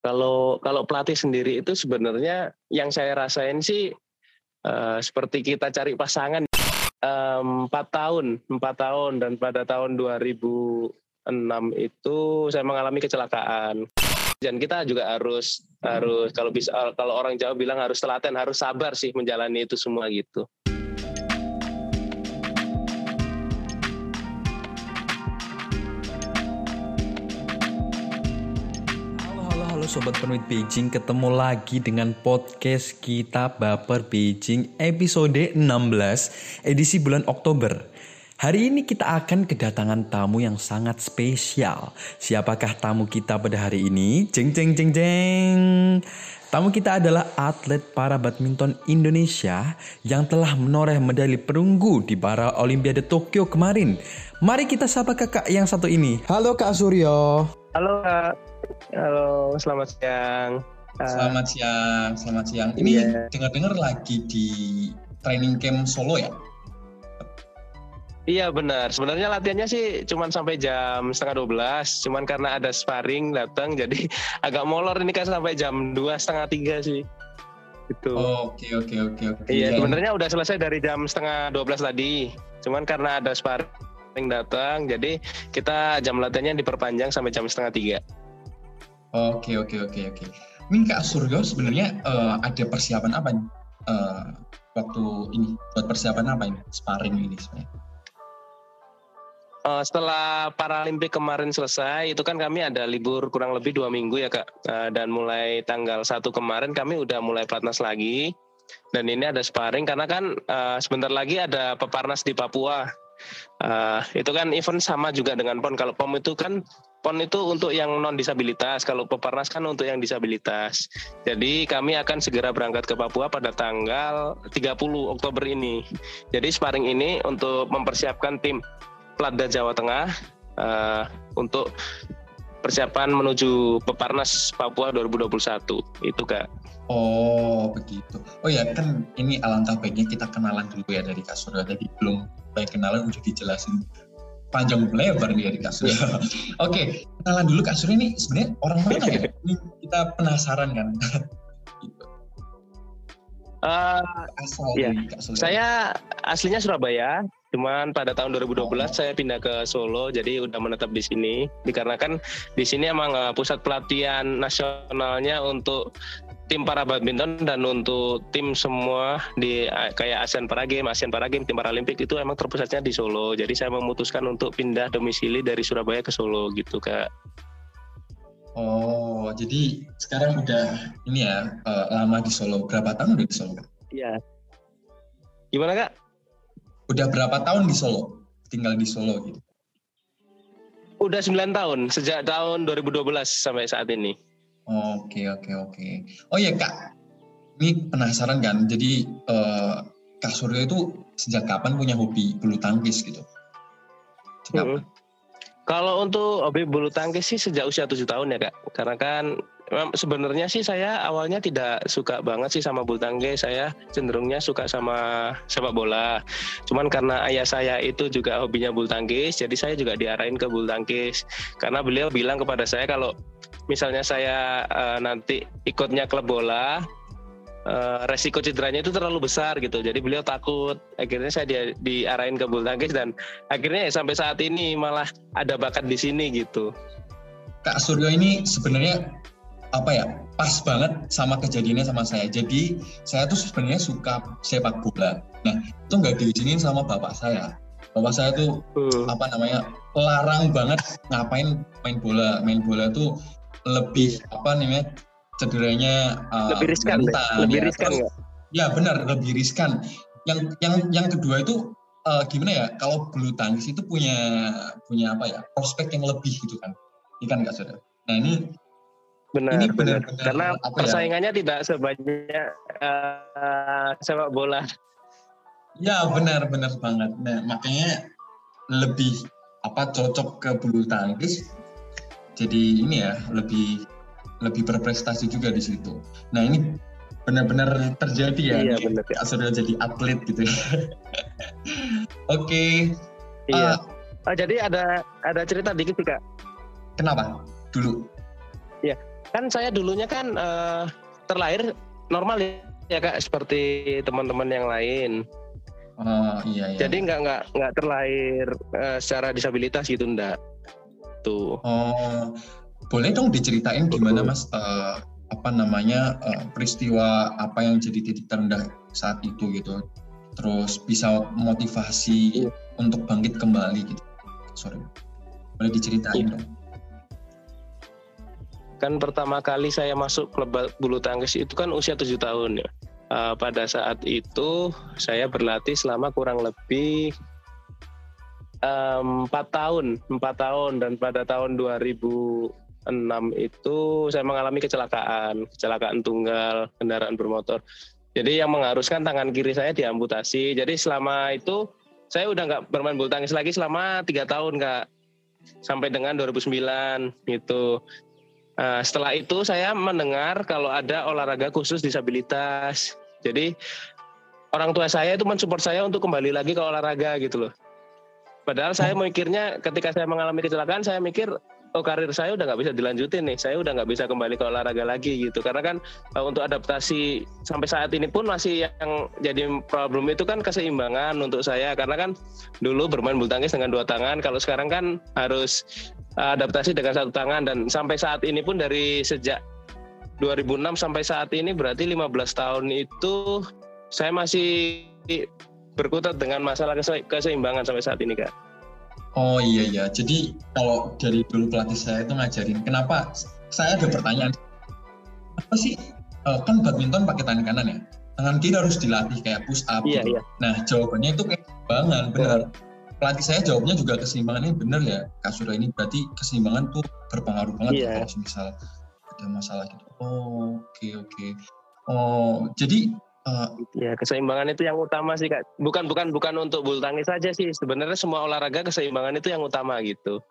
Kalau kalau pelatih sendiri itu sebenarnya yang saya rasain sih uh, seperti kita cari pasangan empat um, tahun, empat tahun dan pada tahun 2006 itu saya mengalami kecelakaan. Dan kita juga harus harus kalau bisa kalau orang Jawa bilang harus telaten, harus sabar sih menjalani itu semua gitu. Sobat Penuit Beijing ketemu lagi dengan podcast kita Baper Beijing episode 16 edisi bulan Oktober. Hari ini kita akan kedatangan tamu yang sangat spesial. Siapakah tamu kita pada hari ini? Jeng jeng jeng jeng. Tamu kita adalah atlet para badminton Indonesia yang telah menoreh medali perunggu di para Olimpiade Tokyo kemarin. Mari kita sapa kakak yang satu ini. Halo Kak Suryo. Halo Kak. Halo, selamat siang. Selamat siang, selamat siang. Ini yeah. dengar-dengar lagi di training camp Solo ya? Iya benar. Sebenarnya latihannya sih cuma sampai jam setengah 12. Cuman karena ada sparring datang jadi agak molor ini kan sampai jam dua setengah tiga sih. Gitu. Oke oke oke oke. Iya sebenarnya udah selesai dari jam setengah 12 tadi. Cuman karena ada sparring datang jadi kita jam latihannya diperpanjang sampai jam setengah tiga. Oke oke oke oke. Ini Kak Suryo sebenarnya uh, ada persiapan apa nih uh, waktu ini buat persiapan apa ini sparring ini sebenarnya? Uh, setelah Paralimpik kemarin selesai, itu kan kami ada libur kurang lebih dua minggu ya kak. Uh, dan mulai tanggal satu kemarin kami udah mulai pelatnas lagi. Dan ini ada sparring karena kan uh, sebentar lagi ada peparnas di Papua. Uh, itu kan event sama juga dengan PON. Kalau POM itu kan PON itu untuk yang non disabilitas, kalau Peparnas kan untuk yang disabilitas. Jadi kami akan segera berangkat ke Papua pada tanggal 30 Oktober ini. Jadi sparring ini untuk mempersiapkan tim Platda Jawa Tengah uh, untuk persiapan menuju Peparnas Papua 2021. Itu Kak. Oh begitu. Oh ya kan ini alangkah baiknya kita kenalan dulu ya dari Kak Surya. Tadi belum baik kenalan udah dijelasin panjang lebar nih ya di kasus. Oke, okay, kenalan dulu Kak Suri ini sebenarnya orang mana ya? Ini kita penasaran kan. Uh, Asal iya. Kak Saya aslinya Surabaya, cuman pada tahun 2012 oh. saya pindah ke Solo, jadi udah menetap di sini. Dikarenakan di sini emang uh, pusat pelatihan nasionalnya untuk tim para badminton dan untuk tim semua di eh, kayak ASEAN Para Games, ASEAN Para Games, tim Paralimpik itu emang terpusatnya di Solo. Jadi saya memutuskan untuk pindah domisili dari Surabaya ke Solo gitu kak. Oh, jadi sekarang udah ini ya uh, lama di Solo. Berapa tahun udah di Solo? Iya. Gimana kak? Udah berapa tahun di Solo? Tinggal di Solo gitu? Udah 9 tahun, sejak tahun 2012 sampai saat ini. Oke oke oke. Oh ya kak, ini penasaran kan? Jadi uh, Kak Suryo itu sejak kapan punya hobi bulu tangkis gitu? Hmm. Kalau untuk hobi bulu tangkis sih sejak usia tujuh tahun ya kak. Karena kan sebenarnya sih saya awalnya tidak suka banget sih sama bulu tangkis. Saya cenderungnya suka sama sepak bola. Cuman karena ayah saya itu juga hobinya bulu tangkis, jadi saya juga diarahin ke bulu tangkis. Karena beliau bilang kepada saya kalau misalnya saya uh, nanti ikutnya klub bola uh, resiko cederanya itu terlalu besar gitu. Jadi beliau takut. Akhirnya saya di, diarahin ke bulu tangkis dan akhirnya ya sampai saat ini malah ada bakat di sini gitu. Kak Suryo ini sebenarnya apa ya pas banget sama kejadiannya sama saya. Jadi saya tuh sebenarnya suka sepak bola. Nah itu nggak diizinin sama bapak saya. Bapak saya tuh uh. apa namanya larang banget ngapain main bola. Main bola tuh lebih apa namanya cederanya uh, lebih riskan rentan, lebih ya. riskan Terus, ya benar lebih riskan yang yang yang kedua itu uh, gimana ya kalau bulu tangkis itu punya punya apa ya prospek yang lebih gitu kan ini kan nggak saudara nah ini benar ini benar, benar karena apa ya? persaingannya ya? tidak sebanyak uh, sepak bola ya benar benar banget nah makanya lebih apa cocok ke bulu tangkis jadi ini ya lebih lebih berprestasi juga di situ. Nah ini benar-benar terjadi ya. Iya benar. Ya. Sudah jadi atlet gitu. ya. Oke. Okay. Iya. Uh, oh, jadi ada ada cerita dikit sih kak. Kenapa? Dulu. Iya. kan saya dulunya kan uh, terlahir normal ya kak seperti teman-teman yang lain. Oh iya iya. Jadi nggak nggak nggak terlahir uh, secara disabilitas gitu ndak. Tuh. Oh boleh dong diceritain gimana mas uh, apa namanya uh, peristiwa apa yang jadi titik terendah saat itu gitu. Terus bisa motivasi iya. untuk bangkit kembali gitu. Sorry. Boleh diceritain iya. dong kan pertama kali saya masuk klub bulu tangkis itu kan usia tujuh tahun ya. Uh, pada saat itu saya berlatih selama kurang lebih empat um, tahun, empat tahun dan pada tahun 2006 itu saya mengalami kecelakaan, kecelakaan tunggal kendaraan bermotor. Jadi yang mengharuskan tangan kiri saya diamputasi. Jadi selama itu saya udah nggak bermain bulu tangkis lagi selama tiga tahun kak sampai dengan 2009 gitu. Nah, setelah itu saya mendengar kalau ada olahraga khusus disabilitas. Jadi orang tua saya itu mensupport saya untuk kembali lagi ke olahraga gitu loh. Padahal saya mikirnya ketika saya mengalami kecelakaan, saya mikir oh karir saya udah nggak bisa dilanjutin nih, saya udah nggak bisa kembali ke olahraga lagi gitu. Karena kan uh, untuk adaptasi sampai saat ini pun masih yang jadi problem itu kan keseimbangan untuk saya. Karena kan dulu bermain bulu tangkis dengan dua tangan, kalau sekarang kan harus uh, adaptasi dengan satu tangan dan sampai saat ini pun dari sejak 2006 sampai saat ini berarti 15 tahun itu saya masih berkutat dengan masalah keseimbangan sampai saat ini kak. Oh iya iya. Jadi kalau dari dulu pelatih saya itu ngajarin, kenapa saya ada pertanyaan apa sih uh, kan badminton pakai tangan kanan ya? Tangan kiri harus dilatih kayak push up. Iya gitu. iya. Nah jawabannya itu keseimbangan benar. Pelatih saya jawabnya juga keseimbangan ini benar ya Kak Surya ini berarti keseimbangan tuh berpengaruh banget iya. kalau misal ada masalah gitu. Oh oke okay, oke. Okay. Oh jadi Uh, ya keseimbangan itu yang utama sih kak. Bukan bukan bukan untuk bulu tangkis saja sih. Sebenarnya semua olahraga keseimbangan itu yang utama gitu.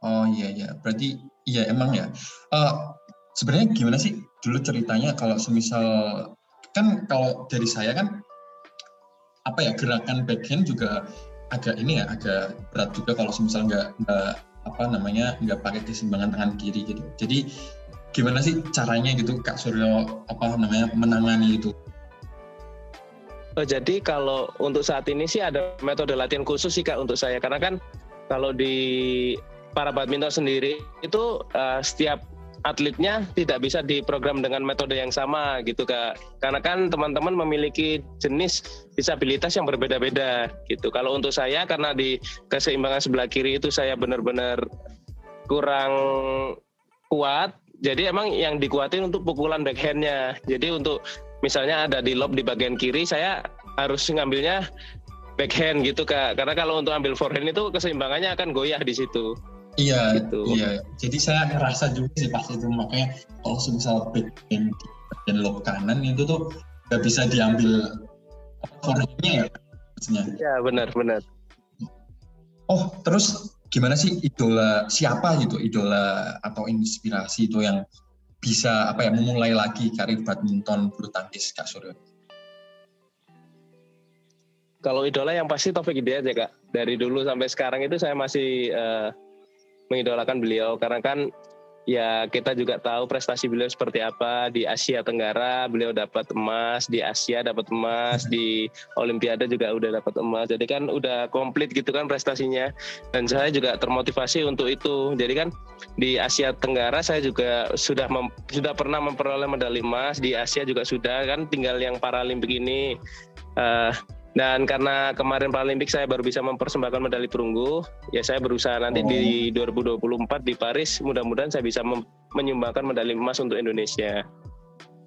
Oh iya iya. Berarti iya emang ya. Uh, sebenarnya gimana sih dulu ceritanya kalau semisal kan kalau dari saya kan apa ya gerakan backhand juga agak ini ya agak berat juga kalau semisal nggak nggak apa namanya nggak pakai keseimbangan tangan kiri gitu. Jadi gimana sih caranya gitu Kak Suryo apa namanya menangani itu? Oh, jadi kalau untuk saat ini sih ada metode latihan khusus sih kak untuk saya. Karena kan kalau di para badminton sendiri itu uh, setiap atletnya tidak bisa diprogram dengan metode yang sama gitu kak. Karena kan teman-teman memiliki jenis disabilitas yang berbeda-beda gitu. Kalau untuk saya karena di keseimbangan sebelah kiri itu saya benar-benar kurang kuat jadi emang yang dikuatin untuk pukulan backhandnya. Jadi untuk misalnya ada di lob di bagian kiri saya harus ngambilnya backhand gitu kak. Karena kalau untuk ambil forehand itu keseimbangannya akan goyah di situ. Iya gitu. iya. Jadi saya ngerasa juga sih pas itu makanya kalau misal backhand di bagian lob kanan itu tuh nggak bisa diambil forehandnya ya maksudnya. Iya benar benar. Oh terus gimana sih idola siapa gitu? Idola atau inspirasi itu yang bisa apa ya memulai lagi karir badminton bulu tangkis Kak Suryo? Kalau idola yang pasti Taufik Hidayat ya Kak. Dari dulu sampai sekarang itu saya masih uh, mengidolakan beliau karena kan ya kita juga tahu prestasi beliau seperti apa. Di Asia Tenggara beliau dapat emas. Di Asia dapat emas. Di Olimpiade juga udah dapat emas. Jadi kan udah komplit gitu kan prestasinya. Dan saya juga termotivasi untuk itu. Jadi kan di Asia Tenggara saya juga sudah mem, sudah pernah memperoleh medali emas. Di Asia juga sudah kan tinggal yang Paralimpik ini. Uh, dan karena kemarin Paralimpik saya baru bisa mempersembahkan medali perunggu, ya saya berusaha nanti oh. di 2024 di Paris mudah-mudahan saya bisa menyumbangkan medali emas untuk Indonesia.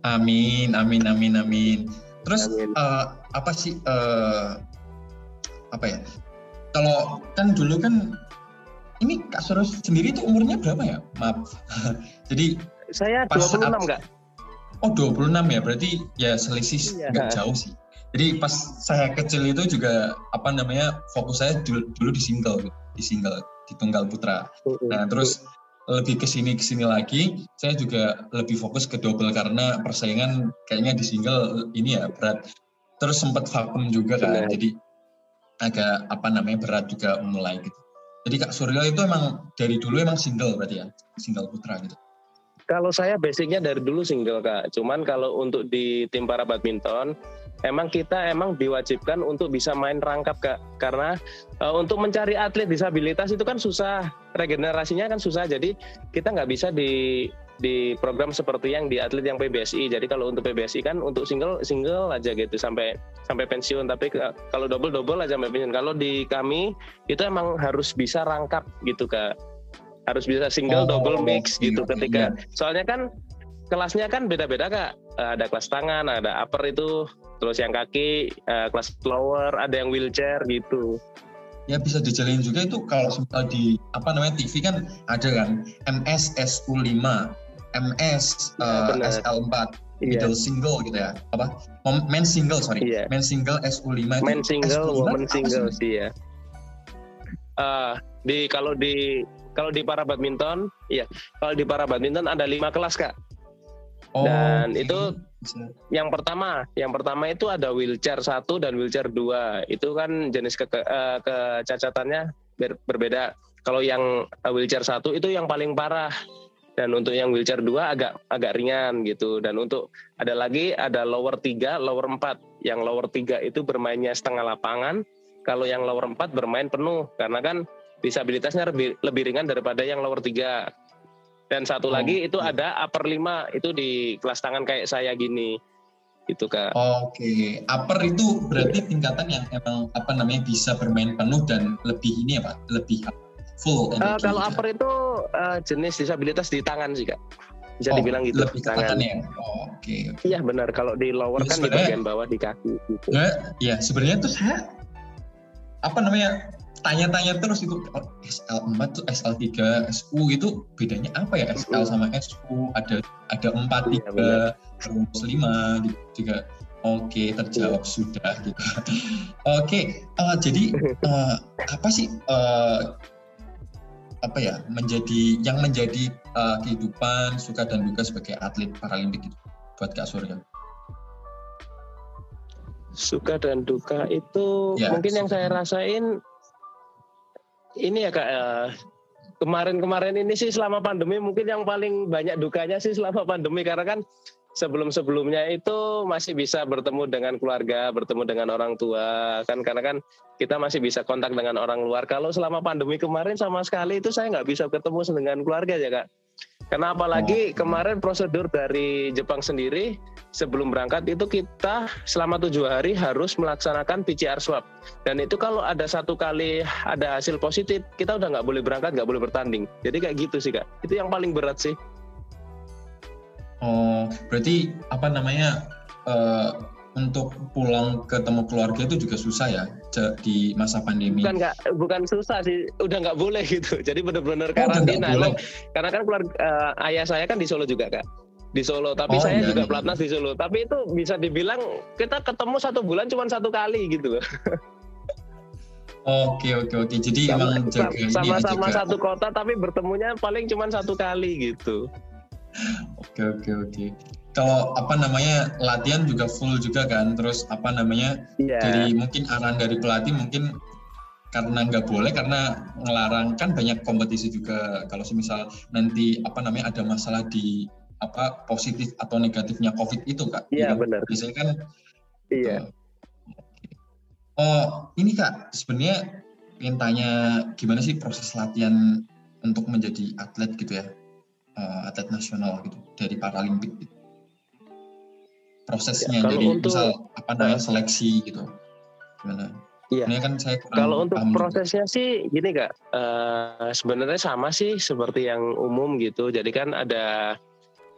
Amin, amin, amin, amin. Terus amin. Uh, apa sih uh, apa ya? Kalau kan dulu kan ini Kak Soros sendiri itu umurnya berapa ya? Maaf. Jadi saya 26 enggak? Oh 26 ya, berarti ya selisih iya. nggak jauh sih. Jadi pas saya kecil itu juga apa namanya fokus saya dulu, dulu di single di single di tunggal putra. Nah terus lebih ke sini ke sini lagi saya juga lebih fokus ke double karena persaingan kayaknya di single ini ya berat. Terus sempat vakum juga kan, jadi agak apa namanya berat juga mulai gitu. Jadi Kak Surya itu emang dari dulu emang single berarti ya, single putra gitu. Kalau saya basicnya dari dulu single kak. Cuman kalau untuk di tim para badminton, emang kita emang diwajibkan untuk bisa main rangkap kak. Karena uh, untuk mencari atlet disabilitas itu kan susah, regenerasinya kan susah. Jadi kita nggak bisa di di program seperti yang di atlet yang PBSI. Jadi kalau untuk PBSI kan untuk single single aja gitu sampai sampai pensiun. Tapi kalau double double aja sampai pensiun. Kalau di kami itu emang harus bisa rangkap gitu kak harus bisa single oh, double mix gitu iya, ketika iya. soalnya kan kelasnya kan beda-beda kak ada kelas tangan ada upper itu terus yang kaki uh, kelas lower ada yang wheelchair gitu ya bisa dijalin juga itu kalau di apa namanya TV kan ada kan MS SU5 MS uh, SL4 iya. middle single gitu ya apa men single sorry iya. men single SU5 itu men single woman single sih ya uh, di kalau di kalau di para badminton, iya. Kalau di para badminton ada lima kelas kak. Oh, dan okay. itu yang pertama, yang pertama itu ada wheelchair satu dan wheelchair dua. Itu kan jenis ke, ke, uh, kecacatannya ber, berbeda. Kalau yang uh, wheelchair satu itu yang paling parah dan untuk yang wheelchair dua agak agak ringan gitu dan untuk ada lagi ada lower tiga, lower empat. yang lower tiga itu bermainnya setengah lapangan kalau yang lower empat bermain penuh karena kan disabilitasnya lebih, lebih ringan daripada yang lower tiga. Dan satu oh, lagi itu iya. ada upper lima itu di kelas tangan kayak saya gini. Itu Kak. Oke, okay. upper itu berarti tingkatan yang emang apa namanya bisa bermain penuh dan lebih ini apa? Lebih full Uh, kalau upper itu uh, jenis disabilitas di tangan sih Kak. Bisa oh, dibilang gitu. Lebih tangan. ya. Oh, Oke. Okay, okay. Iya benar. Kalau di lower ya, kan di bagian bawah di kaki. Gitu. Iya sebenarnya tuh saya apa namanya tanya-tanya terus itu SL4 tuh SL3 SU itu bedanya apa ya? SL sama SU ada ada 4 3 terus 5 gitu juga. Oke terjawab iya. sudah gitu. Oke uh, jadi uh, apa sih uh, apa ya menjadi yang menjadi uh, kehidupan suka dan duka sebagai atlet paralimpik itu buat Kak Surya? Suka dan duka itu ya, mungkin yang saya rasain ini ya kak uh, kemarin-kemarin ini sih selama pandemi mungkin yang paling banyak dukanya sih selama pandemi karena kan sebelum-sebelumnya itu masih bisa bertemu dengan keluarga, bertemu dengan orang tua kan karena kan kita masih bisa kontak dengan orang luar. Kalau selama pandemi kemarin sama sekali itu saya nggak bisa ketemu dengan keluarga ya kak. Karena apalagi oh. kemarin prosedur dari Jepang sendiri sebelum berangkat itu kita selama tujuh hari harus melaksanakan PCR swab. Dan itu kalau ada satu kali ada hasil positif, kita udah nggak boleh berangkat, nggak boleh bertanding. Jadi kayak gitu sih kak. Itu yang paling berat sih. Oh, berarti apa namanya uh, untuk pulang ketemu keluarga itu juga susah ya di masa pandemi? Bukan nggak, bukan susah sih, udah nggak boleh gitu. Jadi benar-benar oh, karantina. karena kan keluarga uh, ayah saya kan di Solo juga kak, di Solo. Tapi oh, saya iya, juga iya. pelatnas di Solo. Tapi itu bisa dibilang kita ketemu satu bulan cuma satu kali gitu. Oke oke oke. Jadi sama, emang sama-sama satu kota tapi bertemunya paling cuma satu kali gitu. Oke oke oke. Kalau apa namanya latihan juga full juga kan? Terus apa namanya yeah. dari mungkin arahan dari pelatih mungkin karena nggak boleh karena ngelarang kan banyak kompetisi juga. Kalau semisal nanti apa namanya ada masalah di apa positif atau negatifnya covid itu kak. Iya yeah, benar. biasanya kan iya. Yeah. oh ini kak sebenarnya ingin tanya gimana sih proses latihan untuk menjadi atlet gitu ya uh, atlet nasional gitu dari paralimpik gitu prosesnya ya, jadi untuk, misal apa namanya seleksi gitu gimana Iya. Ini kan saya Kalau untuk prosesnya juga. sih gini kak, uh, sebenarnya sama sih seperti yang umum gitu. Jadi kan ada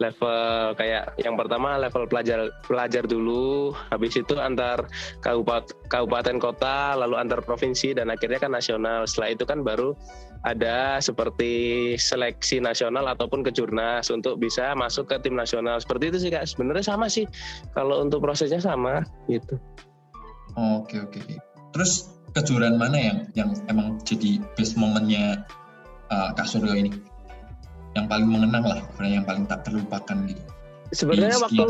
level kayak yang pertama level pelajar pelajar dulu, habis itu antar kabupaten kabupaten kota, lalu antar provinsi dan akhirnya kan nasional. Setelah itu kan baru ada seperti seleksi nasional ataupun kejurnas untuk bisa masuk ke tim nasional. Seperti itu sih Kak. Sebenarnya sama sih. Kalau untuk prosesnya sama gitu. Oke oke. Terus kejuaraan mana yang yang emang jadi best momennya uh, Kak Suryo ini? Yang paling mengenang lah, yang paling tak terlupakan gitu. Sebenarnya waktu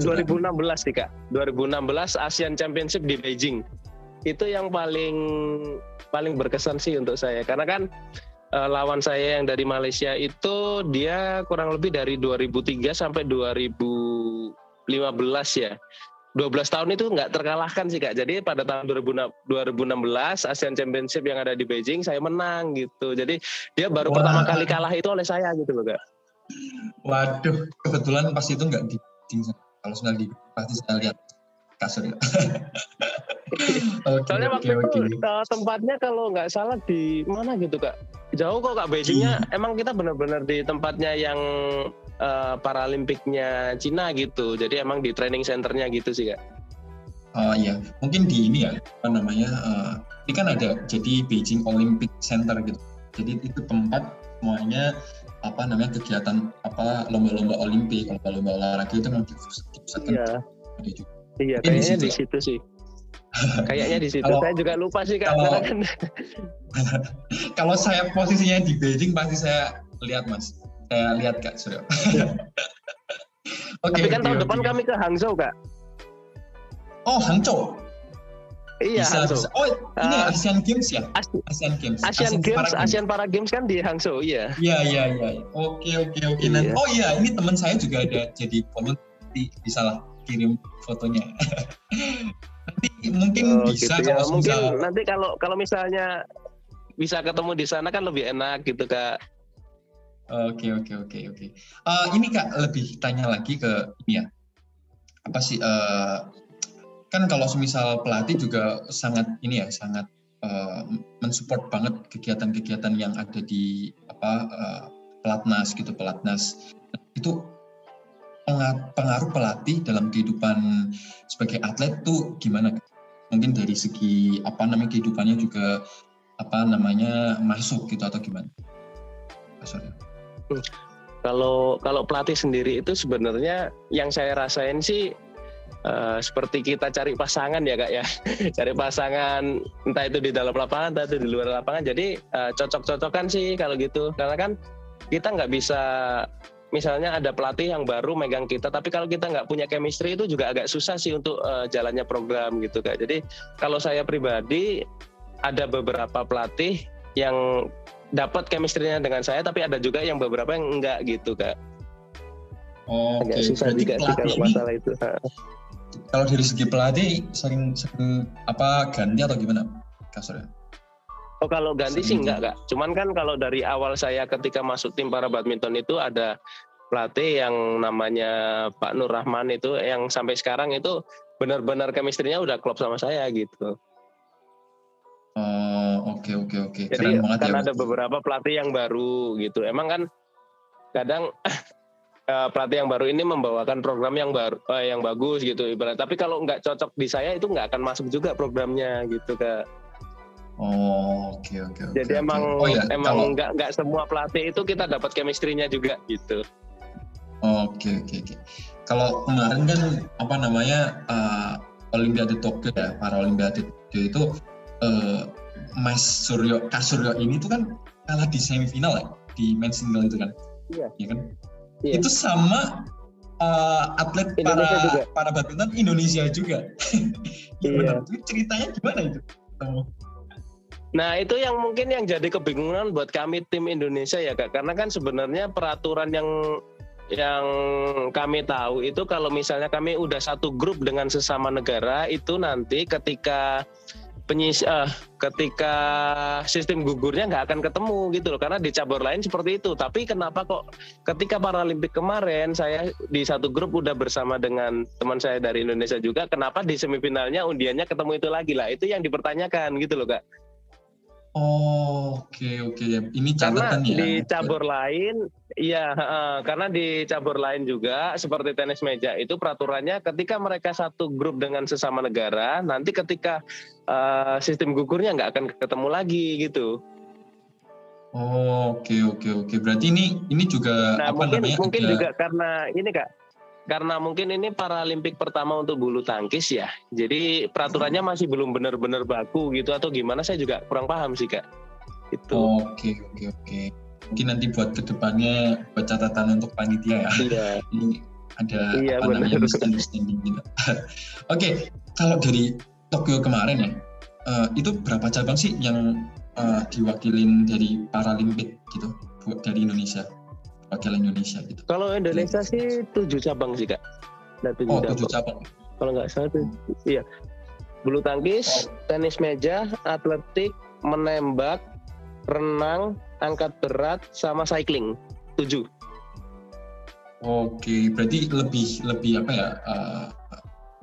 2016 sih Kak. 2016 Asian Championship di Beijing. Itu yang paling paling berkesan sih untuk saya karena kan uh, lawan saya yang dari Malaysia itu dia kurang lebih dari 2003 sampai 2015 ya. 12 tahun itu nggak terkalahkan sih kak. Jadi pada tahun 2016 ASEAN Championship yang ada di Beijing saya menang gitu. Jadi dia baru Wah. pertama kali kalah itu oleh saya gitu loh kak. Waduh, kebetulan pas itu nggak di Beijing. Kalau sudah di pasti saya lihat kasur ya. okay, Soalnya waktu okay, itu okay. tempatnya kalau nggak salah di mana gitu kak? Jauh kok kak Beijingnya. Hmm. Emang kita benar-benar di tempatnya yang uh, Paralimpiknya Cina gitu. Jadi emang di training centernya gitu sih kak. Oh uh, iya, mungkin di ini ya apa namanya? Uh, ini kan ada jadi Beijing Olympic Center gitu. Jadi itu tempat semuanya apa namanya kegiatan apa lomba-lomba Olimpik, lomba-lomba olahraga itu memang dipusatkan. Iya. Iya, kayaknya di situ sih. Kayaknya di situ. Kalau, saya juga lupa sih kak. Kalau, kan. kalau saya posisinya di Beijing pasti saya lihat mas. Saya lihat kak Suryo. okay, Tapi kan okay, tahun okay. depan kami ke Hangzhou kak. Oh Hangzhou. Iya, bisa, Hangzhou. Bisa. Oh, ini uh, Asian Games ya? Asian Games. Asian, Asian Games, Para Asian Para Games kan di Hangzhou, iya. Iya, iya, iya. Oke, oke, oke. Iya. Oh iya, ini teman saya juga ada jadi pemain bisa lah kirim fotonya. nanti mungkin oh, bisa gitu ya. kalau mungkin bisa... nanti kalau kalau misalnya bisa ketemu di sana kan lebih enak gitu kak. Oke oke oke oke. Eh, ini kak lebih tanya lagi ke ini ya apa sih uh, kan kalau semisal pelatih juga sangat ini ya sangat uh, mensupport banget kegiatan-kegiatan yang ada di apa uh, pelatnas gitu pelatnas itu pengaruh pelatih dalam kehidupan sebagai atlet tuh gimana? Mungkin dari segi apa namanya kehidupannya juga apa namanya masuk gitu atau gimana? Sorry. Kalau kalau pelatih sendiri itu sebenarnya yang saya rasain sih Uh, seperti kita cari pasangan ya kak ya cari pasangan entah itu di dalam lapangan entah itu di luar lapangan jadi uh, cocok-cocokan sih kalau gitu karena kan kita nggak bisa misalnya ada pelatih yang baru megang kita tapi kalau kita nggak punya chemistry itu juga agak susah sih untuk uh, jalannya program gitu kak jadi kalau saya pribadi ada beberapa pelatih yang dapat chemistry-nya dengan saya tapi ada juga yang beberapa yang enggak gitu kak oh, agak okay. susah Berarti juga sih kalau masalah itu kalau dari segi pelatih sering sering apa ganti atau gimana kasurnya Oh kalau ganti sih enggak kak. Cuman kan kalau dari awal saya ketika masuk tim para badminton itu ada pelatih yang namanya Pak Nur Rahman itu yang sampai sekarang itu benar-benar chemistry-nya udah klop sama saya gitu. Oh oke okay, oke okay, oke. Okay. Jadi Keren kan ya, ada beberapa pelatih yang baru gitu. Emang kan kadang uh, pelatih yang baru ini membawakan program yang baru uh, yang bagus gitu ibarat. Tapi kalau nggak cocok di saya itu nggak akan masuk juga programnya gitu kak. Oh, oke okay, oke okay, okay, Jadi okay. emang oh, ya, emang kalau... nggak nggak semua pelatih itu kita dapat chemistry-nya juga gitu. Oke oke oke. Kalau kemarin kan apa namanya uh, Olimpiade Tokyo ya, para Olimpiade Tokyo itu uh, Mas Suryo Kasuryo ini tuh kan kalah di semifinal ya di men's single itu kan. Iya. Iya kan? Iya. Itu sama uh, atlet Indonesia para juga. para badminton Indonesia juga. ya, iya. Benar. Ceritanya gimana itu? Nah itu yang mungkin yang jadi kebingungan buat kami tim Indonesia ya kak, karena kan sebenarnya peraturan yang yang kami tahu itu kalau misalnya kami udah satu grup dengan sesama negara itu nanti ketika penyis uh, ketika sistem gugurnya nggak akan ketemu gitu loh. Karena di cabur lain seperti itu. Tapi kenapa kok ketika Paralimpik kemarin saya di satu grup udah bersama dengan teman saya dari Indonesia juga kenapa di semifinalnya undiannya ketemu itu lagi? Lah itu yang dipertanyakan gitu loh kak Oh, oke okay, oke. Okay. Ini catatan karena ya. di cabur lain, iya, uh, karena di cabur lain juga seperti tenis meja itu peraturannya ketika mereka satu grup dengan sesama negara, nanti ketika uh, sistem gugurnya nggak akan ketemu lagi gitu. Oh, oke okay, oke okay, oke. Okay. Berarti ini ini juga nah, apa mungkin, namanya? Mungkin ada... juga karena ini kak, karena mungkin ini Paralimpik pertama untuk bulu tangkis ya. Jadi peraturannya masih belum benar-benar baku gitu atau gimana saya juga kurang paham sih Kak. Itu. Oke, oke, oke. Mungkin nanti buat ke depannya buat catatan untuk panitia ya. Iya. ini ada iya, apa benar. namanya misunderstanding gitu. oke, kalau dari Tokyo kemarin ya, uh, itu berapa cabang sih yang uh, diwakilin dari Paralimpik gitu buat dari Indonesia wakil Indonesia gitu Kalau Indonesia sih tujuh cabang sih kak. Ada tujuh oh cabang. tujuh cabang Kalau nggak salah tuh, iya. Bulu tangkis, tenis meja, atletik, menembak, renang, angkat berat, sama cycling. Tujuh. Oke, berarti lebih lebih apa ya? Uh,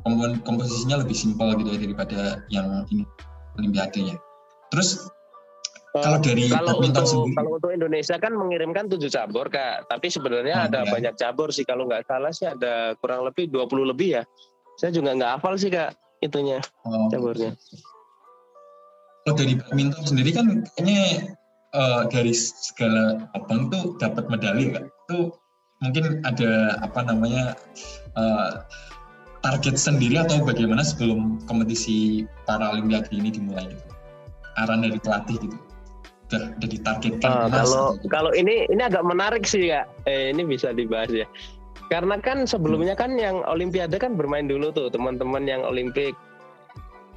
kompo- komposisinya lebih simpel gitu ya daripada yang ini Olimpiadenya. Terus Kalau dari Eh, kalau badminton untuk sendiri? kalau untuk Indonesia kan mengirimkan tujuh cabur kak, tapi sebenarnya Oh, ada iya. banyak cabur sih kalau nggak salah sih ada kurang lebih 20 lebih ya. Saya juga nggak hafal sih kak itunya oh, caburnya. kalau dari badminton sendiri kan kayaknya eh, dari segala cabang tuh dapat medali kan? Itu mungkin ada apa namanya eh, target sendiri atau bagaimana sebelum kompetisi Paralimpiade ini dimulai gitu? Arahan dari pelatih gitu. Udah, udah ditargetkan Ah, kalau gitu. kalau ini ini agak menarik sih kak. Eh, ini bisa dibahas ya. Karena kan sebelumnya kan yang Olimpiade kan bermain dulu tuh teman-teman yang Olimpik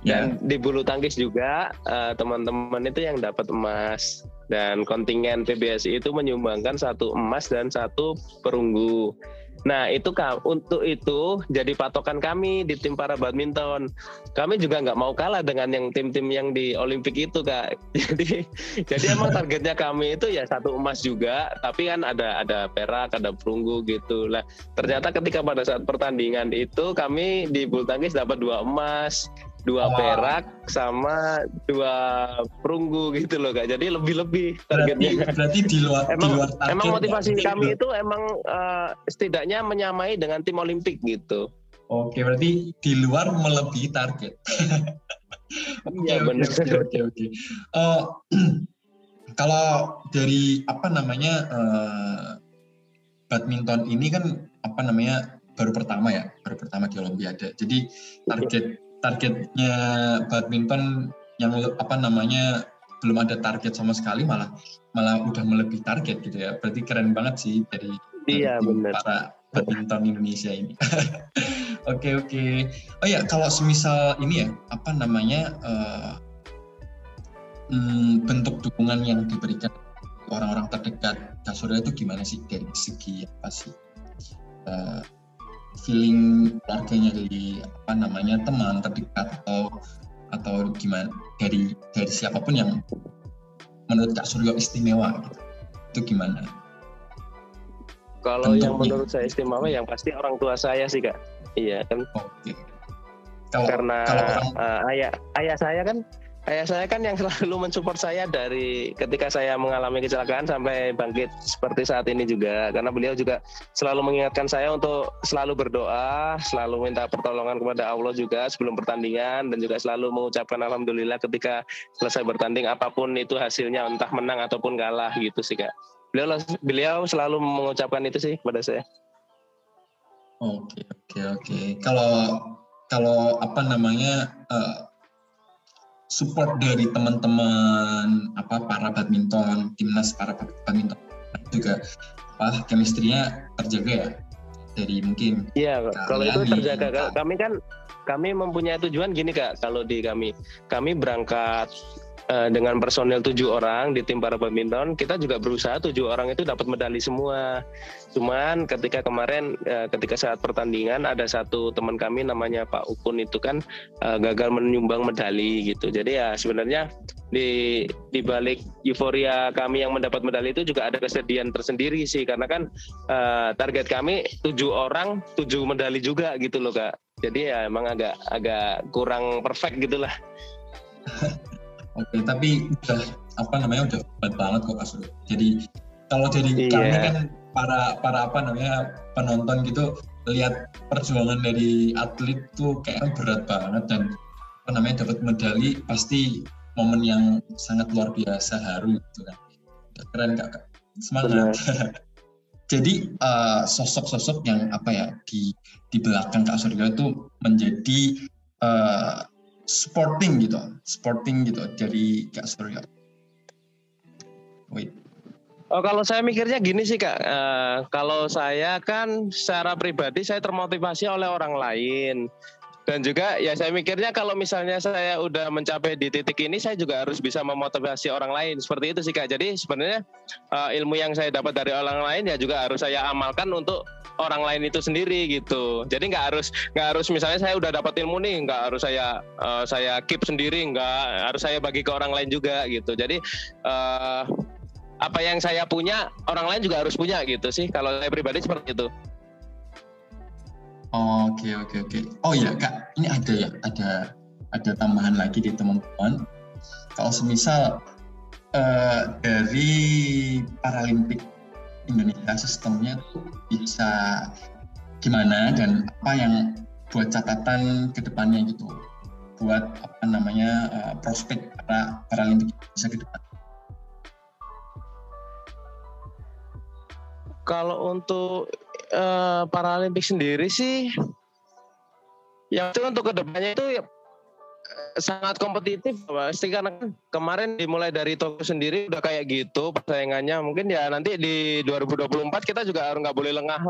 ya, dan di bulu tangkis juga eh, teman-teman itu yang dapat emas dan kontingen PBSI itu menyumbangkan satu emas dan satu perunggu. Nah itu untuk itu jadi patokan kami di tim para badminton. Kami juga nggak mau kalah dengan yang tim-tim yang di Olimpik itu kak. Jadi jadi emang targetnya kami itu ya satu emas juga, tapi kan ada ada perak, ada perunggu gitu. Lah ternyata ketika pada saat pertandingan itu kami di bulu tangkis dapat dua emas, dua Wah. perak sama dua perunggu gitu loh kak. Jadi lebih-lebih berarti targetnya. berarti di luar di Emang luar target emang ya? motivasi Mungkin kami di- itu emang eh, setidaknya menyamai dengan tim Olimpik gitu. Oke, berarti di luar melebihi target. Iya, benar. oke, oke. Eh, kalau dari apa namanya eh, badminton ini kan apa namanya baru pertama ya, baru pertama di Olimpiade. Jadi target targetnya badminton yang apa namanya belum ada target sama sekali malah malah udah melebihi target gitu ya. Berarti keren banget sih dari Iya, para badminton Indonesia ini. Oke oke. Oh ya kalau semisal ini ya apa namanya eh, hmm, bentuk dukungan yang diberikan orang-orang terdekat Kak Surya itu gimana sih dari segi apa sih eh, feeling keluarganya dari apa namanya teman terdekat atau atau gimana dari dari siapa pun yang menurut Kak Suryo istimewa gitu. Itu gimana? Kalau yang menurut saya istimewa yang pasti orang tua saya sih kak. Iya kan Oke. Kalau karena kalau orang eh, ayah ayah saya kan ayah saya kan yang selalu mensupport saya dari ketika saya mengalami kecelakaan sampai bangkit seperti saat ini juga. Karena beliau juga selalu mengingatkan saya untuk selalu berdoa selalu minta pertolongan kepada Allah juga sebelum pertandingan dan juga selalu mengucapkan alhamdulillah ketika selesai bertanding apa pun itu hasilnya entah menang ataupun kalah gitu sih kak. Beliau beliau selalu mengucapkan itu sih kepada saya. Oke oke oke. Kalau kalau apa namanya eh, support dari teman-teman apa para badminton timnas para bad- badminton juga apa chemistry-nya terjaga ya dari mungkin Iya, kalau itu terjaga. Kami kan kami mempunyai tujuan gini kak. Kalau di kami, kami berangkat eh, dengan personil tujuh orang di tim para badminton. Kita juga berusaha tujuh orang itu dapat medali semua. Cuman ketika kemarin, eh, ketika saat pertandingan ada satu teman kami namanya Pak Ukun itu kan eh, gagal menyumbang medali gitu. Jadi ya sebenarnya di di balik euforia kami yang mendapat medali itu juga ada kesedihan tersendiri sih karena kan eh, target kami tujuh orang tujuh medali juga gitu loh kak jadi ya emang agak agak kurang perfect gitulah oke tapi udah apa namanya udah hebat banget kok Mas Suryo. Jadi kalau dari Iya. kami kan para para apa namanya penonton gitu lihat perjuangan dari atlet tuh kayaknya berat banget dan apa namanya dapat medali pasti momen yang sangat luar biasa haru gitu kan. Keren kak, Kak. semangat. Jadi eh, sosok-sosok yang apa ya di di belakang Kak Suryo itu menjadi eh, sporting gitu, sporting gitu dari Kak Suryo. Wait, oh kalau saya mikirnya gini sih kak. Eh, kalau saya kan secara pribadi saya termotivasi oleh orang lain dan juga ya saya mikirnya kalau misalnya saya udah mencapai di titik ini saya juga harus bisa memotivasi orang lain. Seperti itu sih kak. Jadi sebenarnya uh, ilmu yang saya dapat dari orang lain ya juga harus saya amalkan untuk orang lain itu sendiri gitu. Jadi nggak harus nggak harus misalnya saya udah dapat ilmu nih nggak harus saya uh, saya keep sendiri nggak harus saya bagi ke orang lain juga gitu. Jadi uh, apa yang saya punya orang lain juga harus punya gitu sih. Kalau saya pribadi seperti itu Oke oke oke. Oh iya kak, ini ada ya, ada ada tambahan lagi di teman-teman. Kalau semisal uh, dari Paralimpik Indonesia sistemnya tuh bisa gimana dan apa yang buat catatan ke depannya gitu, buat apa namanya uh, prospek para Paralimpik Indonesia ke depan. Kalau untuk uh, Paralimpik sendiri sih yang itu untuk ke depannya itu ya, eh, sangat kompetitif pasti karena kan kemarin dimulai dari Tokyo sendiri udah kayak gitu persaingannya. Mungkin ya nanti di 2024 kita juga harus nggak boleh lengah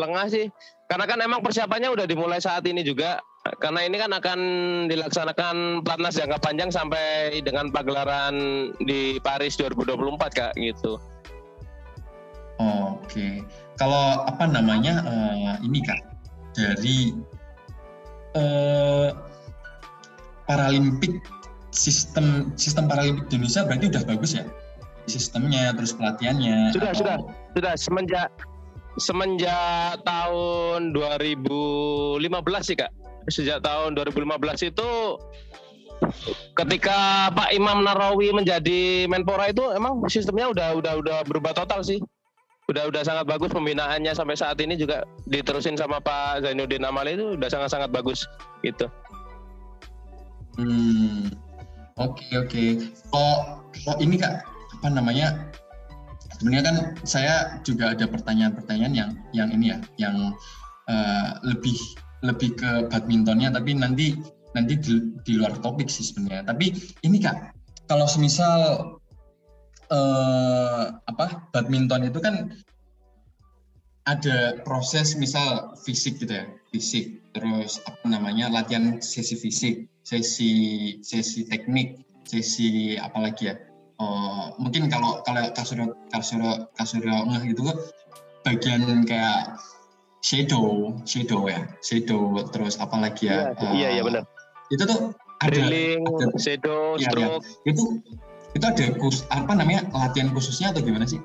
lengah sih. Karena kan emang persiapannya udah dimulai saat ini juga. Karena ini kan akan dilaksanakan pelatnas jangka panjang sampai dengan pagelaran di Paris 2024 kak gitu. Oke kalau apa namanya uh, ini kak dari uh, Paralimpik sistem sistem Paralimpik Indonesia berarti udah bagus ya? Sistemnya terus pelatihannya? Sudah atau... sudah sudah. Semenjak semenjak tahun 2015 sih kak. Sejak tahun 2015 itu ketika Pak Imam Narawi menjadi Menpora itu emang sistemnya udah udah udah berubah total sih udah udah sangat bagus pembinaannya sampai saat ini juga diterusin sama Pak Zainuddin Amali itu udah sangat-sangat bagus gitu. Hmm, oke okay, oke. Okay. Oh, oh ini kak apa namanya? Sebenarnya kan saya juga ada pertanyaan-pertanyaan yang yang ini ya, yang uh, lebih lebih ke badmintonnya, tapi nanti nanti di, di luar topik sih sebenarnya. Tapi ini kak, kalau semisal uh, apa badminton itu kan ada proses misal fisik gitu ya fisik terus apa namanya latihan sesi fisik sesi sesi teknik sesi apa lagi ya uh, mungkin kalau kalau kasur kasur kasur nggak gitu bagian kayak shadow shadow ya shadow terus apa lagi ya, ya uh, iya iya benar itu tuh ada, Drilling, ada shadow ya, stroke ya. itu itu ada kurs apa namanya latihan khususnya atau gimana sih?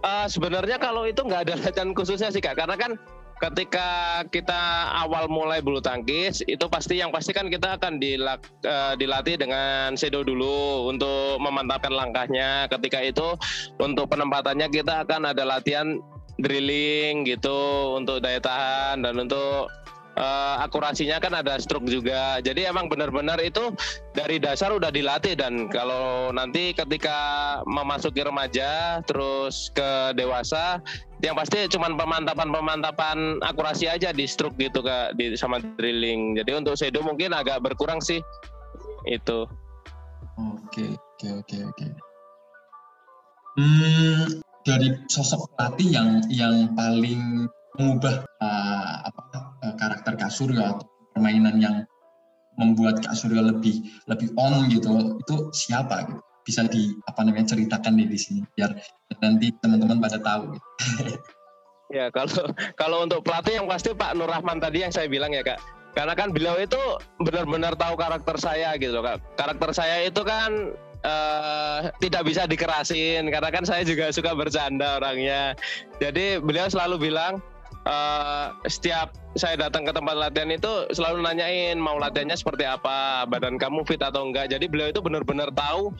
Uh, sebenarnya kalau itu nggak ada latihan khususnya sih kak, karena kan ketika kita awal mulai bulu tangkis itu pasti yang pasti kan kita akan dilak, uh, dilatih dengan sedo dulu untuk memantapkan langkahnya. Ketika itu untuk penempatannya kita akan ada latihan drilling gitu untuk daya tahan dan untuk uh, akurasinya kan ada stroke juga. Jadi emang benar-benar itu dari dasar udah dilatih dan kalau nanti ketika memasuki remaja terus ke dewasa yang pasti cuma pemantapan-pemantapan akurasi aja di stroke gitu kak di sama drilling. Jadi untuk sedo mungkin agak berkurang sih itu. Oke oke oke oke. Hmm, dari sosok pelatih yang yang paling mengubah uh, apa karakter Kasuryo atau permainan yang membuat Kak Suryo lebih lebih on gitu itu siapa gitu? Bisa di apa namanya ceritakan di sini biar nanti teman-teman pada tahu gitu. ya kalau kalau untuk pelatih yang pasti Pak Nur Rahman tadi yang saya bilang ya kak. Karena kan beliau itu benar-benar tahu karakter saya gitu loh kak. Karakter saya itu kan uh, tidak bisa dikerasin karena kan saya juga suka bercanda orangnya. Jadi beliau selalu bilang uh, setiap saya datang ke tempat latihan itu selalu nanyain mau latihannya seperti apa, badan kamu fit atau enggak. Jadi beliau itu benar-benar tahu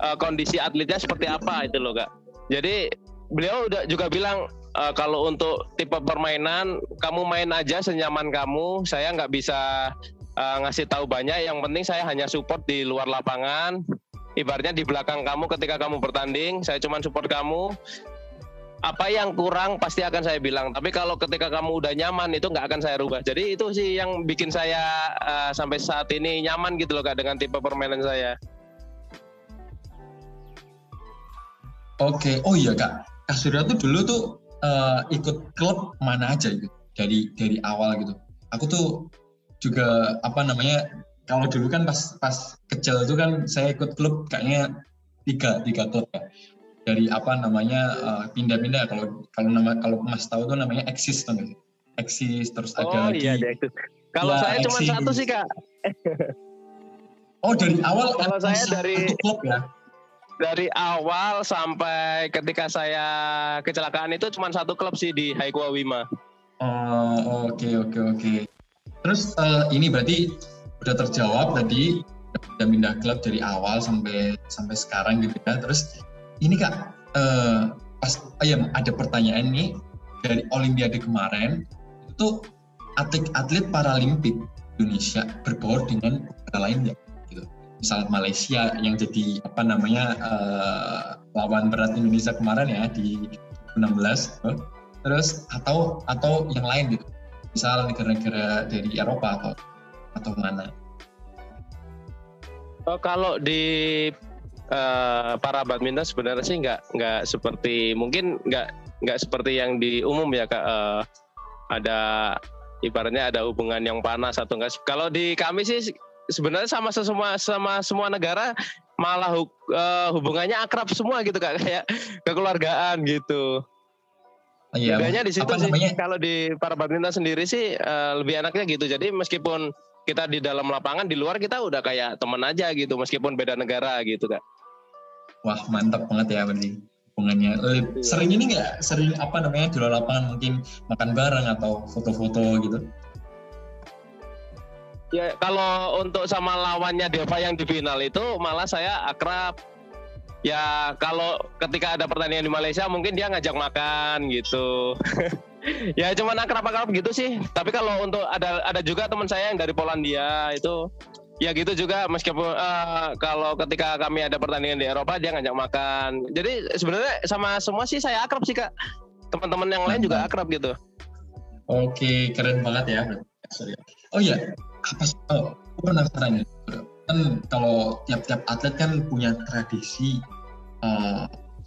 uh, kondisi atletnya seperti apa itu loh kak. Jadi beliau udah juga bilang uh, kalau untuk tipe permainan kamu main aja senyaman kamu. Saya nggak bisa uh, ngasih tahu banyak. Yang penting saya hanya support di luar lapangan. Ibaratnya di belakang kamu ketika kamu bertanding, saya cuma support kamu apa yang kurang pasti akan saya bilang. Tapi kalau ketika kamu udah nyaman itu nggak akan saya rubah. Jadi itu sih yang bikin saya uh, sampai saat ini nyaman gitu loh kak dengan tipe permainan saya. Oke, oh iya kak. Kak Surya tuh dulu tuh uh, ikut klub mana aja gitu dari dari awal gitu. aku tuh juga apa namanya kalau dulu kan pas pas kecil itu kan saya ikut klub kayaknya tiga tiga klub ya dari apa namanya uh, pindah-pindah kalau kalau nama kalau mas tahu tuh namanya eksis tuh eksis terus oh, ada iya, lagi kalau ya, saya cuma satu sih kak oh dari awal kalau saya dari klub ya dari awal sampai ketika saya kecelakaan itu cuma satu klub sih di Haikua Wima. Oh oke okay, oke okay, oke. Okay. Terus uh, ini berarti udah terjawab tadi udah pindah klub dari awal sampai sampai sekarang gitu ya. Terus ini kak uh, pas oh ya ada pertanyaan nih dari Olimpiade kemarin itu atlet-atlet Paralimpik Indonesia berbaur dengan negara lain ya gitu. Misal Malaysia yang jadi apa namanya uh, lawan berat Indonesia kemarin ya di 16 gitu. terus atau atau yang lain gitu misal negara-negara dari Eropa atau atau mana? Oh, kalau di uh, para badminton sebenarnya sih nggak nggak seperti mungkin nggak nggak seperti yang di umum ya kak. Uh, ada ibaratnya ada hubungan yang panas atau enggak kalau di kami sih sebenarnya sama semua sama semua negara malah uh, hubungannya akrab semua gitu kak. Kayak kekeluargaan gitu. Iya. Bedanya di situ sih. kalau di para badminton sendiri sih uh, lebih enaknya gitu. Jadi meskipun kita di dalam lapangan di luar kita udah kayak teman aja gitu meskipun beda negara gitu kak wah mantap banget ya berarti hubungannya. Iya. sering ini nggak? Sering apa namanya di luar lapangan mungkin makan bareng atau foto-foto gitu? Ya kalau untuk sama lawannya Deva yang di final itu malah saya akrab. Ya kalau ketika ada pertandingan di Malaysia mungkin dia ngajak makan gitu. Ya cuman akrab-akrab gitu sih. Tapi kalau untuk ada ada juga teman saya yang dari Polandia itu ya gitu juga meskipun uh, kalau ketika kami ada pertandingan di Eropa dia ngajak makan. Jadi sebenarnya sama semua sih saya akrab sih kak. Teman-teman yang lain juga akrab gitu. Oke keren banget ya. Oh iya apa sih? Oh, aku penasaran ya. Kan kalau tiap-tiap atlet kan punya tradisi uh,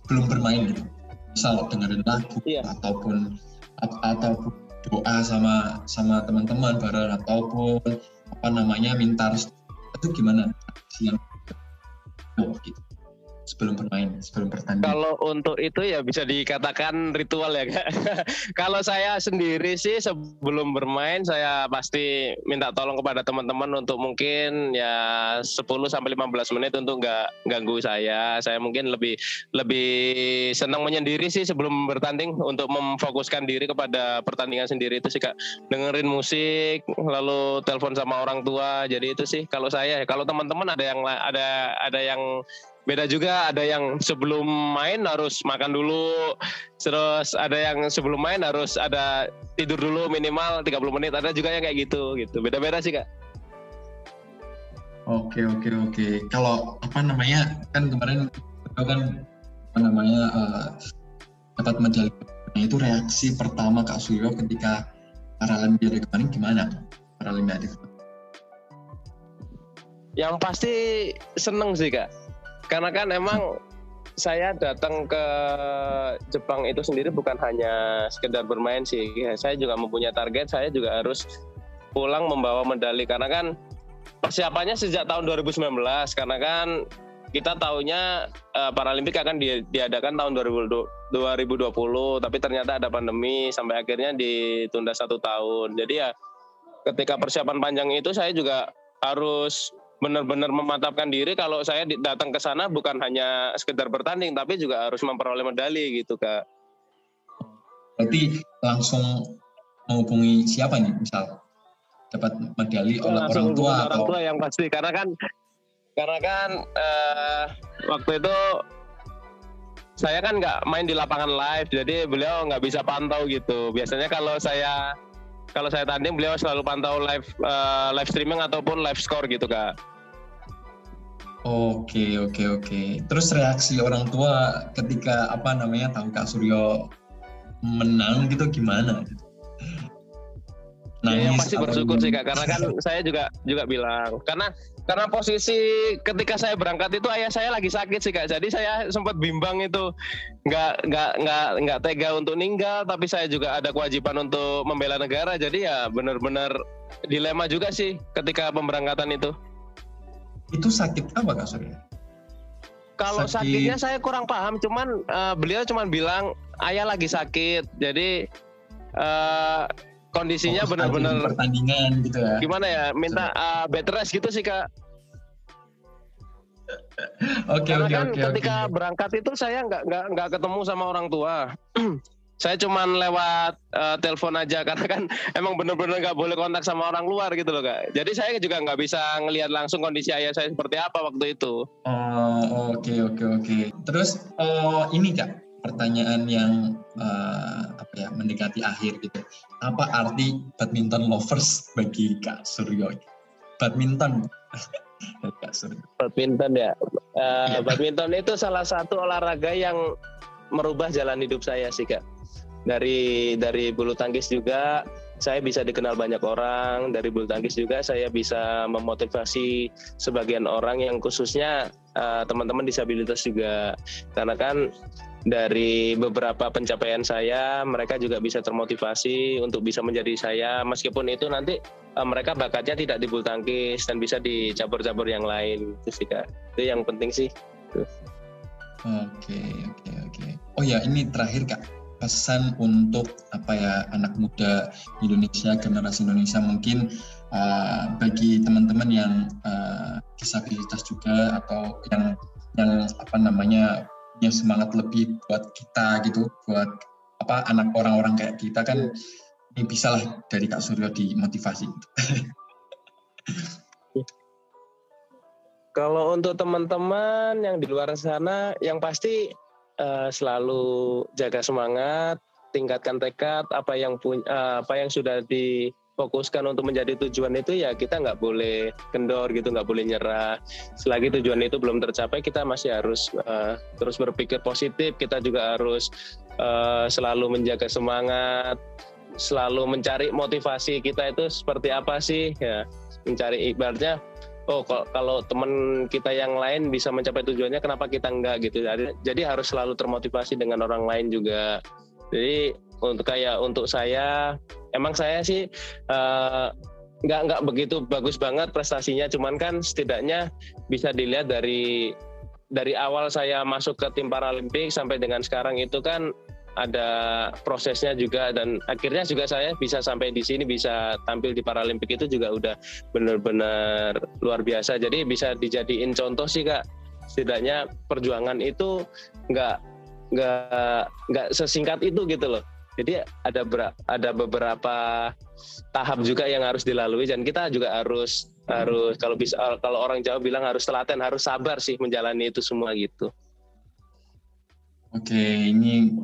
belum bermain gitu. Misal dengerin lagu iya. ataupun atau doa sama sama teman-teman bareng ataupun apa namanya minta restu itu gimana? Yang gitu sebelum bermain, sebelum bertanding? Kalau untuk itu ya bisa dikatakan ritual ya kak. Kalau saya sendiri sih sebelum bermain saya pasti minta tolong kepada teman-teman untuk mungkin ya 10 sampai 15 menit untuk nggak ganggu saya. Saya mungkin lebih lebih senang menyendiri sih sebelum bertanding untuk memfokuskan diri kepada pertandingan sendiri itu sih kak. Dengerin musik, lalu telepon sama orang tua. Jadi itu sih kalau saya. Kalau teman-teman ada yang ada ada yang beda juga ada yang sebelum main harus makan dulu terus ada yang sebelum main harus ada tidur dulu minimal 30 menit ada juga yang kayak gitu gitu. Beda-beda sih kak. Oke oke oke. Kalau apa namanya kan kemarin kan apa namanya uh, dapat medali nah, itu reaksi pertama kak Suryo ketika Paralimpiade kemarin gimana Paralimpiade. Yang pasti seneng sih kak karena kan emang saya datang ke Jepang itu sendiri bukan hanya sekedar bermain sih. Saya juga mempunyai target, saya juga harus pulang membawa medali. Karena kan persiapannya sejak tahun 2019 karena kan kita tahunya uh, Paralimpik akan di, diadakan tahun 2020, 2020 tapi ternyata ada pandemi sampai akhirnya ditunda satu tahun. Jadi ya ketika persiapan panjang itu saya juga harus benar-benar memantapkan diri kalau saya datang ke sana bukan hanya sekedar bertanding tapi juga harus memperoleh medali gitu kak. Berarti langsung menghubungi siapa nih misal dapat medali oleh orang tua atau orang tua yang pasti karena kan karena kan uh, waktu itu saya kan nggak main di lapangan live jadi beliau nggak bisa pantau gitu biasanya kalau saya kalau saya tanding beliau selalu pantau live uh, live streaming ataupun live score gitu kak. Oke oke oke. Terus reaksi orang tua ketika apa namanya tahu Kak Suryo menang gitu gimana? Ya, yang pasti bersyukur sih kak, karena kan saya juga juga bilang karena karena posisi ketika saya berangkat itu ayah saya lagi sakit sih kak, jadi saya sempat bimbang itu nggak nggak nggak nggak tega untuk ninggal, tapi saya juga ada kewajiban untuk membela negara, jadi ya benar-benar dilema juga sih ketika pemberangkatan itu. Itu sakit apa kak Surya? Kalau sakit... sakitnya saya kurang paham, cuman uh, beliau cuma bilang ayah lagi sakit, jadi uh, kondisinya benar-benar pertandingan gitu ya. Gimana ya? Minta uh, bed rest gitu sih kak. Oke oke kan oke. ketika okay. berangkat itu saya nggak nggak nggak ketemu sama orang tua. saya cuman lewat uh, telepon aja karena kan emang benar-benar nggak boleh kontak sama orang luar gitu loh kak. Jadi saya juga nggak bisa ngelihat langsung kondisi ayah saya seperti apa waktu itu. Oh oke oke oke. Terus oh ini kak pertanyaan yang uh, apa ya mendekati akhir gitu. Apa arti badminton lovers bagi Kak Suryo? Badminton. Kak Suryo. Badminton ya. Uh, ya. Badminton itu salah satu olahraga yang merubah jalan hidup saya sih kak. Dari dari bulu tangkis juga saya bisa dikenal banyak orang dari bulu tangkis juga saya bisa memotivasi sebagian orang yang khususnya uh, teman-teman disabilitas juga karena kan dari beberapa pencapaian saya mereka juga bisa termotivasi untuk bisa menjadi saya. Meskipun itu nanti uh, mereka bakatnya tidak di tangkis dan bisa di cabur-cabur yang lain. Itu sih kak. Itu yang penting sih. Oke oke oke. Oh ya ini terakhir kak. Pesan untuk apa ya anak muda Indonesia generasi Indonesia mungkin uh, bagi teman-teman yang uh, disabilitas juga atau yang yang apa namanya punya semangat lebih buat kita gitu buat apa anak orang-orang kayak kita kan ini bisa lah dari Kak Suryo dimotivasi gitu. Kalau untuk teman-teman yang di luar sana yang pasti uh, selalu jaga semangat, tingkatkan tekad apa yang punya uh, apa yang sudah difokuskan untuk menjadi tujuan itu ya kita nggak boleh kendor gitu nggak boleh nyerah. Selagi tujuan itu belum tercapai kita masih harus uh, terus berpikir positif. Kita juga harus uh, selalu menjaga semangat selalu mencari motivasi kita itu seperti apa sih ya. Mencari ibaratnya oh kalau teman kita yang lain bisa mencapai tujuannya kenapa kita enggak gitu? Jadi, jadi harus selalu termotivasi dengan orang lain juga. Jadi untuk kayak untuk saya emang saya sih uh, nggak nggak begitu bagus banget prestasinya. Cuman kan setidaknya bisa dilihat dari dari awal saya masuk ke tim Paralimpik sampai dengan sekarang itu kan ada prosesnya juga. Dan akhirnya juga saya bisa sampai di sini bisa tampil di Paralimpik itu juga udah benar-benar luar biasa. Jadi bisa dijadiin contoh sih kak. Setidaknya perjuangan itu nggak nggak nggak sesingkat itu gitu loh jadi ada ber, ada beberapa tahap juga yang harus dilalui dan kita juga harus harus kalau bisa kalau orang Jawa bilang harus telaten harus sabar sih menjalani itu semua gitu. Oke, ini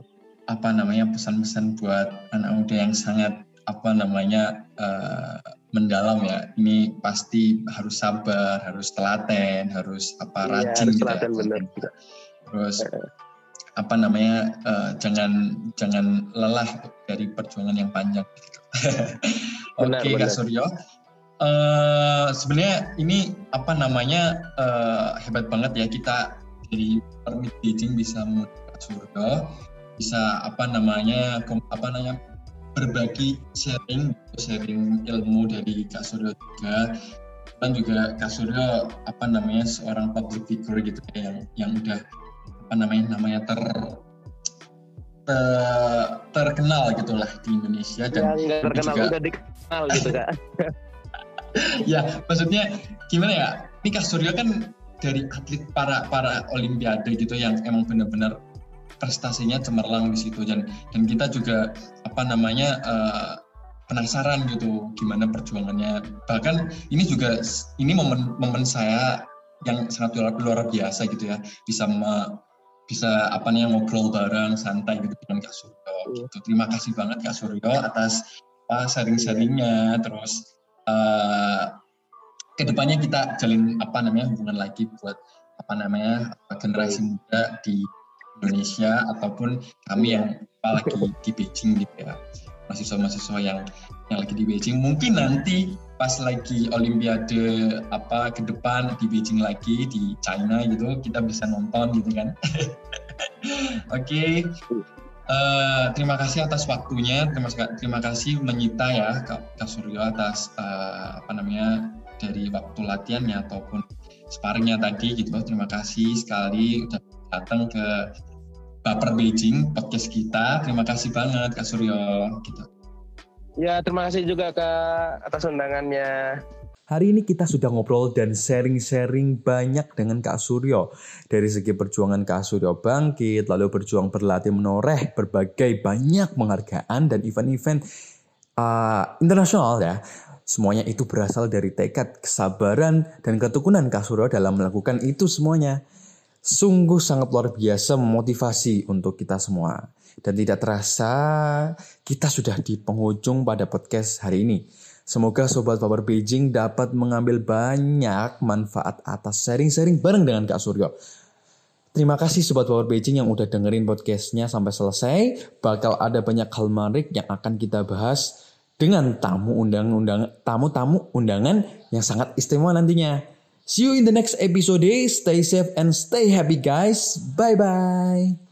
apa namanya pesan-pesan buat anak muda yang sangat apa namanya uh, mendalam ya ini pasti harus sabar harus telaten harus apa iya, rajin harus gitu ya. telaten, ya bener. terus apa namanya uh, jangan jangan lelah dari perjuangan yang panjang. Oke okay, kak Suryo. Uh, sebenarnya ini apa namanya uh, hebat banget ya kita dari permit Beijing bisa Kak Suryo bisa apa namanya apa namanya berbagi sharing sharing ilmu dari Kak Suryo juga. Dan juga Kak Suryo apa namanya seorang public figure gitu ya yang yang udah apa namanya namanya ter, ter terkenal gitulah di Indonesia dan ya, terkenal juga, udah dikenal gitu kak. Ya maksudnya gimana ya ini Kak Suryo kan dari atlet para para olimpiade gitu yang emang benar-benar prestasinya cemerlang di situ dan dan kita juga apa namanya uh, penasaran gitu gimana perjuangannya. Bahkan ini juga ini momen momen saya yang sangat luar, luar biasa gitu ya bisa me, bisa apa nih ngobrol bareng santai gitu dengan Kak Suryo gitu. Terima kasih banget Kak Suryo atas apa sharing-sharingnya. Terus uh, ke depannya kita jalin apa namanya hubungan lagi buat apa namanya generasi muda di Indonesia ataupun kami yang apalagi di Beijing gitu ya. Mahasiswa-mahasiswa yang yang lagi di Beijing. Mungkin nanti pas lagi Olimpiade apa ke depan di Beijing lagi di China gitu kita bisa nonton gitu kan. Oke. Okay. Uh, eh, terima kasih atas waktunya. Terima, terima kasih menyita ya Kak, Suryo atas uh, apa namanya dari waktu latihannya ataupun sparringnya tadi gitu. Terima kasih sekali udah datang ke Baper Beijing podcast kita. Terima kasih banget Kak Suryo gitu. Ya, terima kasih juga Kak atas undangannya. Hari ini kita sudah ngobrol dan sharing-sharing banyak dengan Kak Suryo. Dari segi perjuangan Kak Suryo bangkit, lalu berjuang berlatih menoreh berbagai banyak penghargaan dan event-event uh, internasional ya. Semuanya itu berasal dari tekad, kesabaran, dan ketekunan Kak Suryo dalam melakukan itu semuanya sungguh sangat luar biasa memotivasi untuk kita semua. Dan tidak terasa kita sudah di penghujung pada podcast hari ini. Semoga Sobat Power Beijing dapat mengambil banyak manfaat atas sharing-sharing bareng dengan Kak Suryo. Terima kasih Sobat Power Beijing yang udah dengerin podcastnya sampai selesai. Bakal ada banyak hal menarik yang akan kita bahas dengan tamu undang-undang tamu-tamu undangan yang sangat istimewa nantinya. See you in the next episode. Stay safe and stay happy, guys. Bye bye.